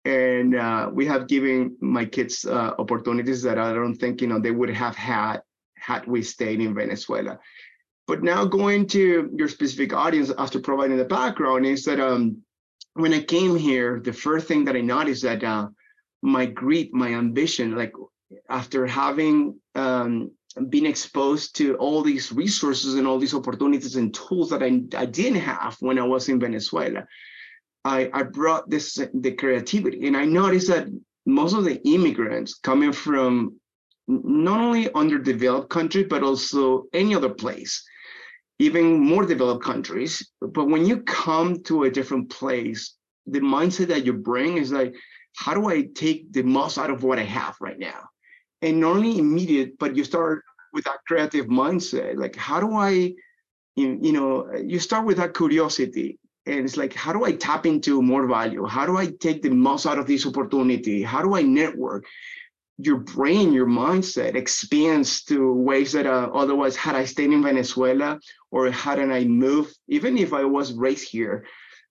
and uh, we have given my kids uh, opportunities that I don't think you know they would have had had we stayed in Venezuela. But now going to your specific audience after providing the background is that um, when I came here, the first thing that I noticed that uh, my greed, my ambition, like after having um, been exposed to all these resources and all these opportunities and tools that I, I didn't have when I was in Venezuela, I, I brought this the creativity. And I noticed that most of the immigrants coming from not only underdeveloped countries, but also any other place, even more developed countries. But when you come to a different place, the mindset that you bring is like, how do I take the most out of what I have right now? And not only immediate, but you start with that creative mindset. Like, how do I, you, know, you start with that curiosity. And it's like, how do I tap into more value? How do I take the most out of this opportunity? How do I network? Your brain, your mindset expands to ways that uh, otherwise, had I stayed in Venezuela or hadn't I moved, even if I was raised here,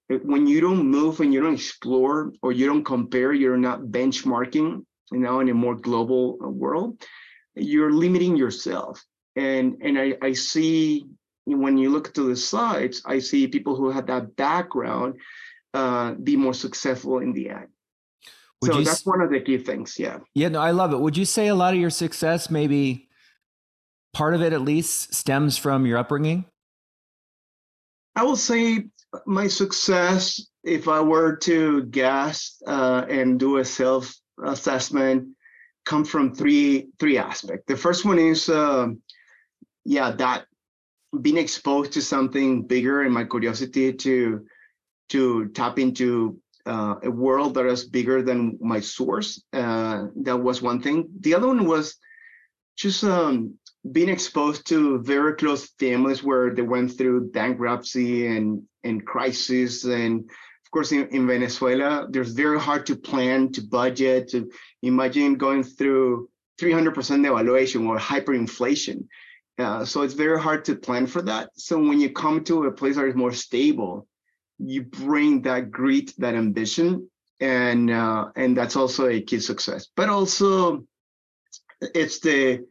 when you don't move and you don't explore or you don't compare, you're not benchmarking, you know, in a more global uh, world, you're limiting yourself. And and I, I see when you look to the sides, I see people who have that background uh, be more successful in the end. Would so that's s- one of the key things. Yeah. Yeah, no, I love it. Would you say a lot of your success, maybe part of it at least, stems from your upbringing? I will say my success, if I were to guess uh, and do a self assessment come from three three aspects. The first one is uh, yeah that being exposed to something bigger and my curiosity to to tap into uh, a world that is bigger than my source. Uh, that was one thing. The other one was just um, being exposed to very close families where they went through bankruptcy and and crisis and course, in, in Venezuela, there's very hard to plan, to budget, to imagine going through 300% devaluation or hyperinflation. Uh, so it's very hard to plan for that. So when you come to a place that is more stable, you bring that grit, that ambition, and uh, and that's also a key success. But also, it's the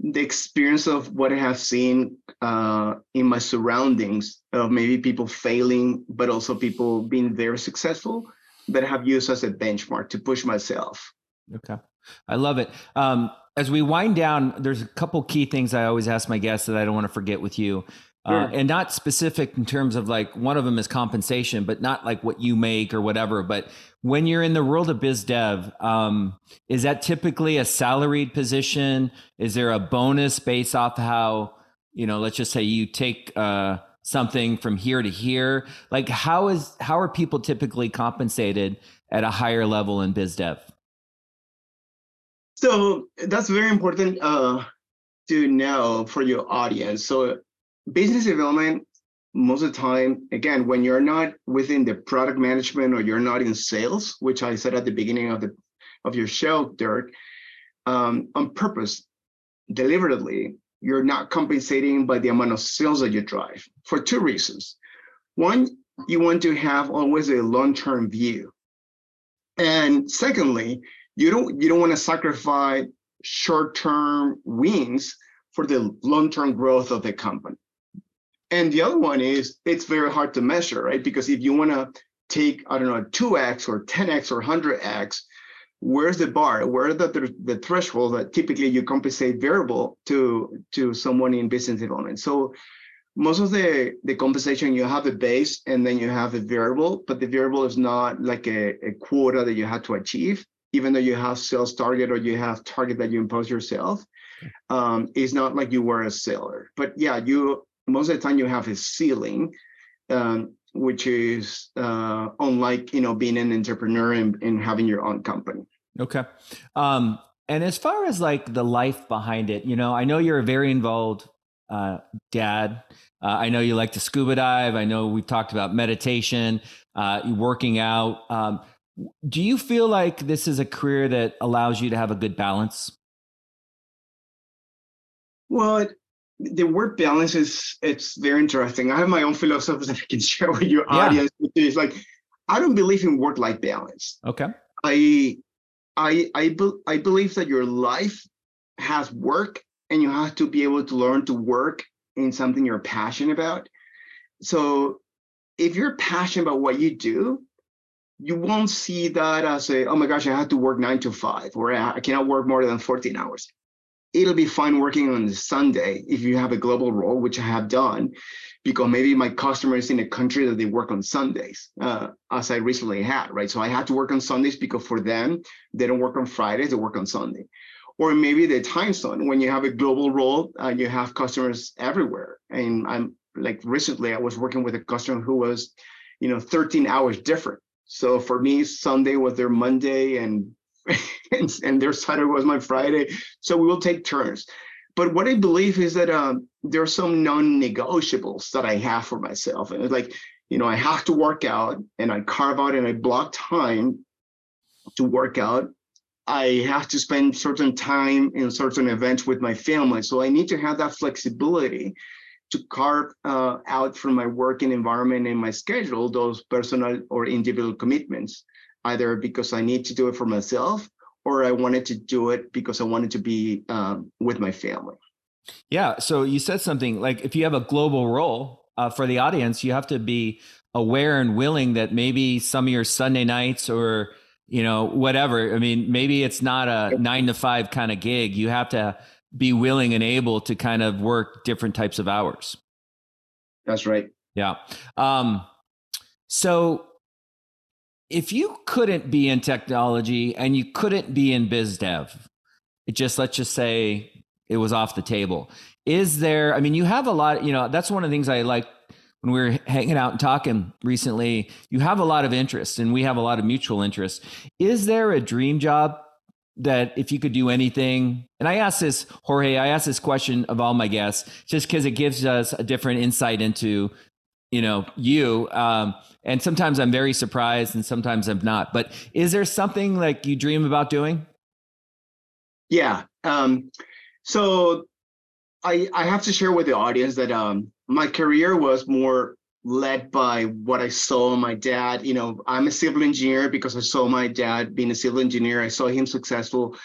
the experience of what I have seen uh, in my surroundings of maybe people failing, but also people being very successful that I have used as a benchmark to push myself. Okay, I love it. Um, as we wind down, there's a couple key things I always ask my guests that I don't want to forget with you. Uh, and not specific in terms of like one of them is compensation, but not like what you make or whatever. But when you're in the world of biz dev, um, is that typically a salaried position? Is there a bonus based off how you know? Let's just say you take uh, something from here to here. Like how is how are people typically compensated at a higher level in biz dev? So that's very important uh, to know for your audience. So business development most of the time again when you're not within the product management or you're not in sales which i said at the beginning of the of your show dirk um, on purpose deliberately you're not compensating by the amount of sales that you drive for two reasons. One you want to have always a long-term view. And secondly you don't you don't want to sacrifice short-term wins for the long-term growth of the company and the other one is it's very hard to measure, right? Because if you want to take, I don't know, 2x or 10x or 100x, where's the bar? Where the, the, the threshold that typically you compensate variable to to someone in business development? So most of the the compensation you have a base and then you have a variable, but the variable is not like a, a quota that you have to achieve, even though you have sales target or you have target that you impose yourself. Um, it's not like you were a seller. But yeah, you most of the time you have a ceiling, um, which is uh, unlike you know being an entrepreneur and, and having your own company. Okay. Um, and as far as like the life behind it, you know, I know you're a very involved uh, dad. Uh, I know you like to scuba dive. I know we've talked about meditation, uh, working out. Um, do you feel like this is a career that allows you to have a good balance? Well, the word balance is it's very interesting. I have my own philosophy that I can (laughs) share with your yeah. audience. It's like I don't believe in work-life balance. Okay. I I I be, I believe that your life has work and you have to be able to learn to work in something you're passionate about. So if you're passionate about what you do, you won't see that as a oh my gosh, I have to work nine to five or I cannot work more than 14 hours it'll be fine working on Sunday if you have a global role, which I have done, because maybe my customer is in a country that they work on Sundays, uh, as I recently had, right? So I had to work on Sundays because for them, they don't work on Fridays, they work on Sunday. Or maybe the time zone, when you have a global role, uh, you have customers everywhere. And I'm like recently, I was working with a customer who was, you know, 13 hours different. So for me, Sunday was their Monday and (laughs) and, and their Saturday was my Friday. So we will take turns. But what I believe is that um, there are some non-negotiables that I have for myself, and it's like you know I have to work out, and I carve out and I block time to work out. I have to spend certain time in certain events with my family, so I need to have that flexibility to carve uh, out from my working environment and my schedule those personal or individual commitments either because I need to do it for myself or I wanted to do it because I wanted to be um, with my family. Yeah. So you said something like if you have a global role uh, for the audience, you have to be aware and willing that maybe some of your Sunday nights or you know whatever. I mean, maybe it's not a nine to five kind of gig. You have to be willing and able to kind of work different types of hours. That's right. Yeah. Um, so if you couldn't be in technology and you couldn't be in biz dev, it just let's just say it was off the table. Is there, I mean, you have a lot, you know, that's one of the things I like when we were hanging out and talking recently. You have a lot of interest and we have a lot of mutual interest. Is there a dream job that if you could do anything, and I ask this, Jorge, I ask this question of all my guests just because it gives us a different insight into you know you um, and sometimes i'm very surprised and sometimes i'm not but is there something like you dream about doing yeah Um, so I I have to share with the audience that um my career was more led by what I saw my dad. You know, I'm a civil engineer because I saw my dad being a civil engineer. I saw him successful.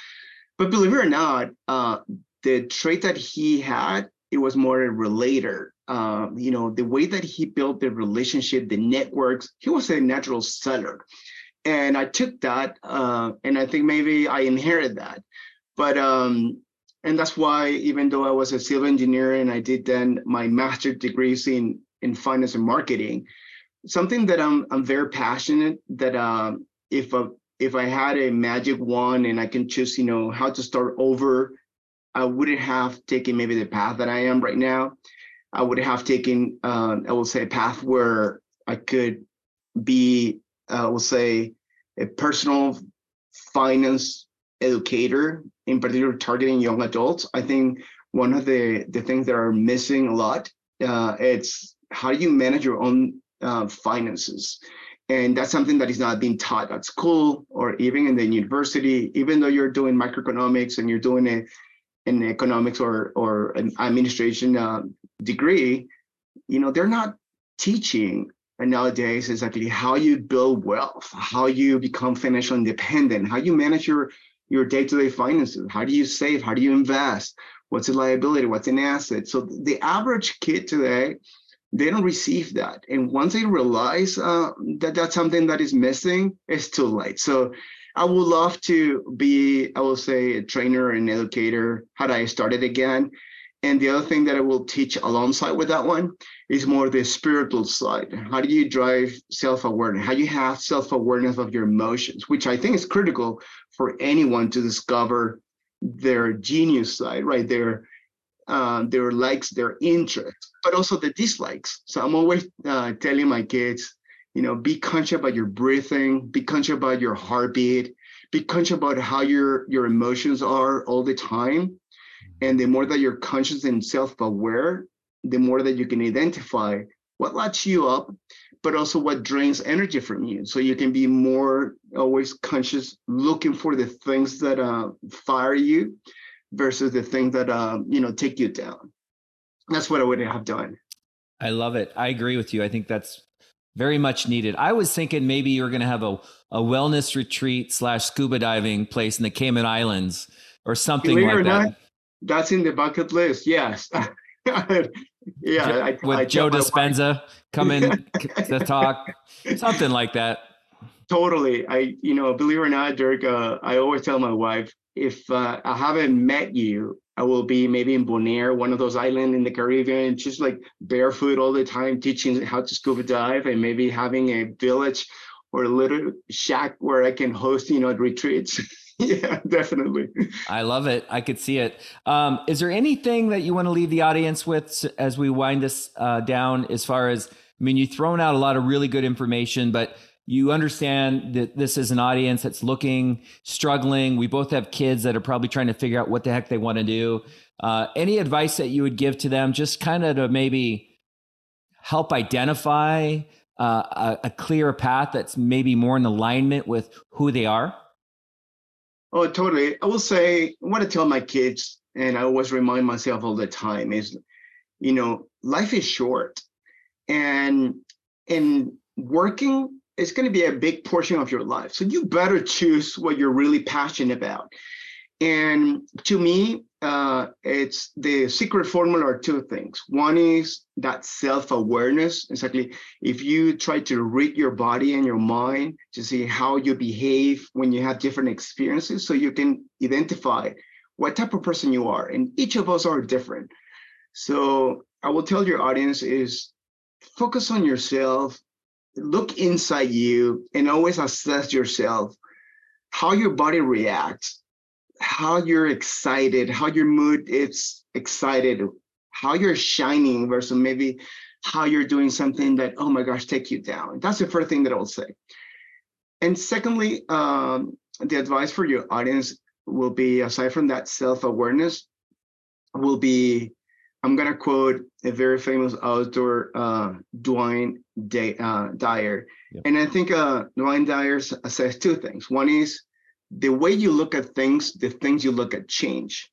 But believe it or not, uh, the trait that he had, it was more a relator. Uh, you know, the way that he built the relationship, the networks, he was a natural seller. And I took that, uh, and I think maybe I inherited that. But um, and that's why even though I was a civil engineer and I did then my master's degrees in in finance and marketing, something that I'm I'm very passionate that um, if a, if I had a magic wand and I can choose, you know, how to start over, I wouldn't have taken maybe the path that I am right now. I would have taken, uh, I will say, a path where I could be, uh, I will say, a personal finance educator, in particular targeting young adults. I think one of the the things that are missing a lot, uh, it's how do you manage your own uh, finances and that's something that is not being taught at school or even in the university even though you're doing microeconomics and you're doing it in economics or or an administration uh, degree you know they're not teaching nowadays exactly how you build wealth how you become financial independent how you manage your your day-to-day finances how do you save how do you invest what's a liability what's an asset so the average kid today they don't receive that. And once they realize uh, that that's something that is missing, it's too late. So I would love to be, I will say, a trainer and educator had I started again. And the other thing that I will teach alongside with that one is more the spiritual side. How do you drive self-awareness? How do you have self-awareness of your emotions, which I think is critical for anyone to discover their genius side, right? Their uh, their likes, their interests, but also the dislikes. So I'm always uh, telling my kids, you know, be conscious about your breathing, be conscious about your heartbeat, be conscious about how your your emotions are all the time. And the more that you're conscious and self-aware, the more that you can identify what lights you up, but also what drains energy from you. So you can be more always conscious, looking for the things that uh, fire you versus the things that um, you know take you down. That's what I would have done. I love it. I agree with you. I think that's very much needed. I was thinking maybe you were going to have a, a wellness retreat slash scuba diving place in the Cayman Islands or something Believe like that. Not, that's in the bucket list. Yes. (laughs) yeah. I, with I Joe Dispenza coming (laughs) to talk, something like that. Totally. I, you know, believe it or not, Dirk, uh, I always tell my wife, if uh, I haven't met you, I will be maybe in Bonaire, one of those islands in the Caribbean, just like barefoot all the time, teaching how to scuba dive and maybe having a village or a little shack where I can host, you know, retreats. (laughs) (laughs) yeah, definitely. I love it. I could see it. Um, is there anything that you want to leave the audience with as we wind this uh, down as far as, I mean, you've thrown out a lot of really good information, but you understand that this is an audience that's looking, struggling. We both have kids that are probably trying to figure out what the heck they want to do. Uh, any advice that you would give to them, just kind of to maybe help identify uh, a, a clear path that's maybe more in alignment with who they are? Oh, totally. I will say, I want to tell my kids, and I always remind myself all the time is, you know, life is short. And in working it's going to be a big portion of your life. So you better choose what you're really passionate about. And to me, uh, it's the secret formula are two things. One is that self-awareness. Exactly. If you try to read your body and your mind to see how you behave when you have different experiences, so you can identify what type of person you are. And each of us are different. So I will tell your audience is focus on yourself, look inside you and always assess yourself how your body reacts how you're excited how your mood is excited how you're shining versus maybe how you're doing something that oh my gosh take you down that's the first thing that i'll say and secondly um, the advice for your audience will be aside from that self-awareness will be I'm going to quote a very famous author, uh, Dwayne Day, uh, Dyer. Yep. And I think uh, Dwayne Dyer says two things. One is the way you look at things, the things you look at change.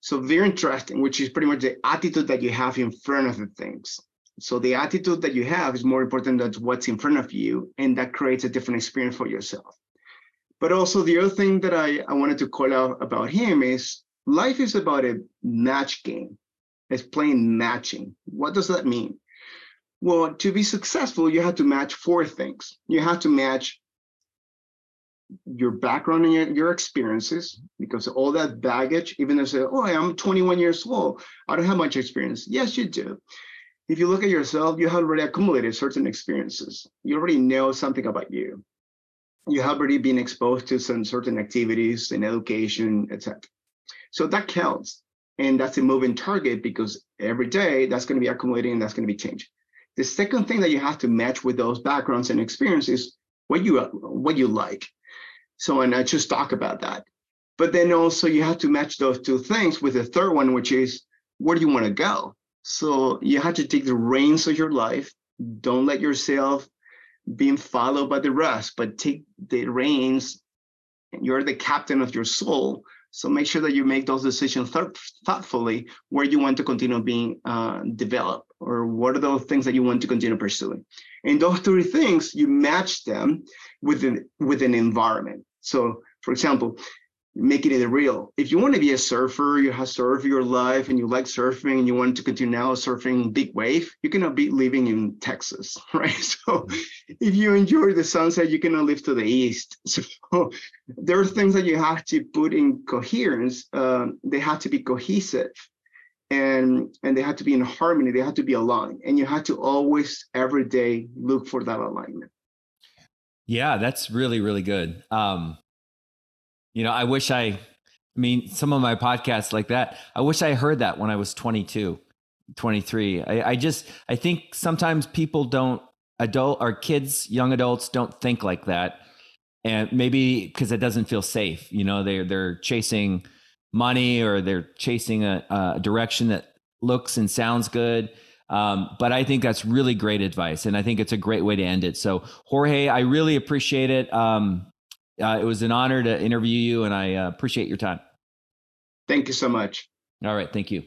So very interesting, which is pretty much the attitude that you have in front of the things. So the attitude that you have is more important than what's in front of you, and that creates a different experience for yourself. But also the other thing that I, I wanted to call out about him is life is about a match game. It's playing matching. What does that mean? Well, to be successful, you have to match four things. You have to match your background and your, experiences, because all that baggage, even though say, oh, I'm 21 years old, I don't have much experience. Yes, you do. If you look at yourself, you have already accumulated certain experiences. You already know something about you. You have already been exposed to some certain activities in education, etc. So that counts. And that's a moving target because every day that's going to be accumulating and that's going to be changing. The second thing that you have to match with those backgrounds and experiences, what you what you like. So, and I just talk about that. But then also you have to match those two things with the third one, which is where do you want to go? So you have to take the reins of your life. Don't let yourself being followed by the rest, but take the reins. You're the captain of your soul. So make sure that you make those decisions th- thoughtfully where you want to continue being uh, developed or what are those things that you want to continue pursuing. And those three things, you match them with with an environment. So, for example, making it real. If you want to be a surfer, you have surfed your life and you like surfing and you want to continue now surfing big wave, you cannot be living in Texas, (laughs) right? So if you enjoy the sunset, you cannot live to the east. (laughs) So there are things that you have to put in coherence. Um, they have to be cohesive and and they have to be in harmony. They have to be aligned. And you have to always every day look for that alignment. Yeah, that's really, really good. Um, you know, I wish I, I mean, some of my podcasts like that, I wish I heard that when I was 22, 23. I, I just, I think sometimes people don't, adult or kids, young adults don't think like that. And maybe because it doesn't feel safe, you know, they're, they're chasing money or they're chasing a, a direction that looks and sounds good um, but I think that's really great advice, and I think it's a great way to end it. So, Jorge, I really appreciate it. Um, uh, it was an honor to interview you, and I uh, appreciate your time. Thank you so much. All right, thank you.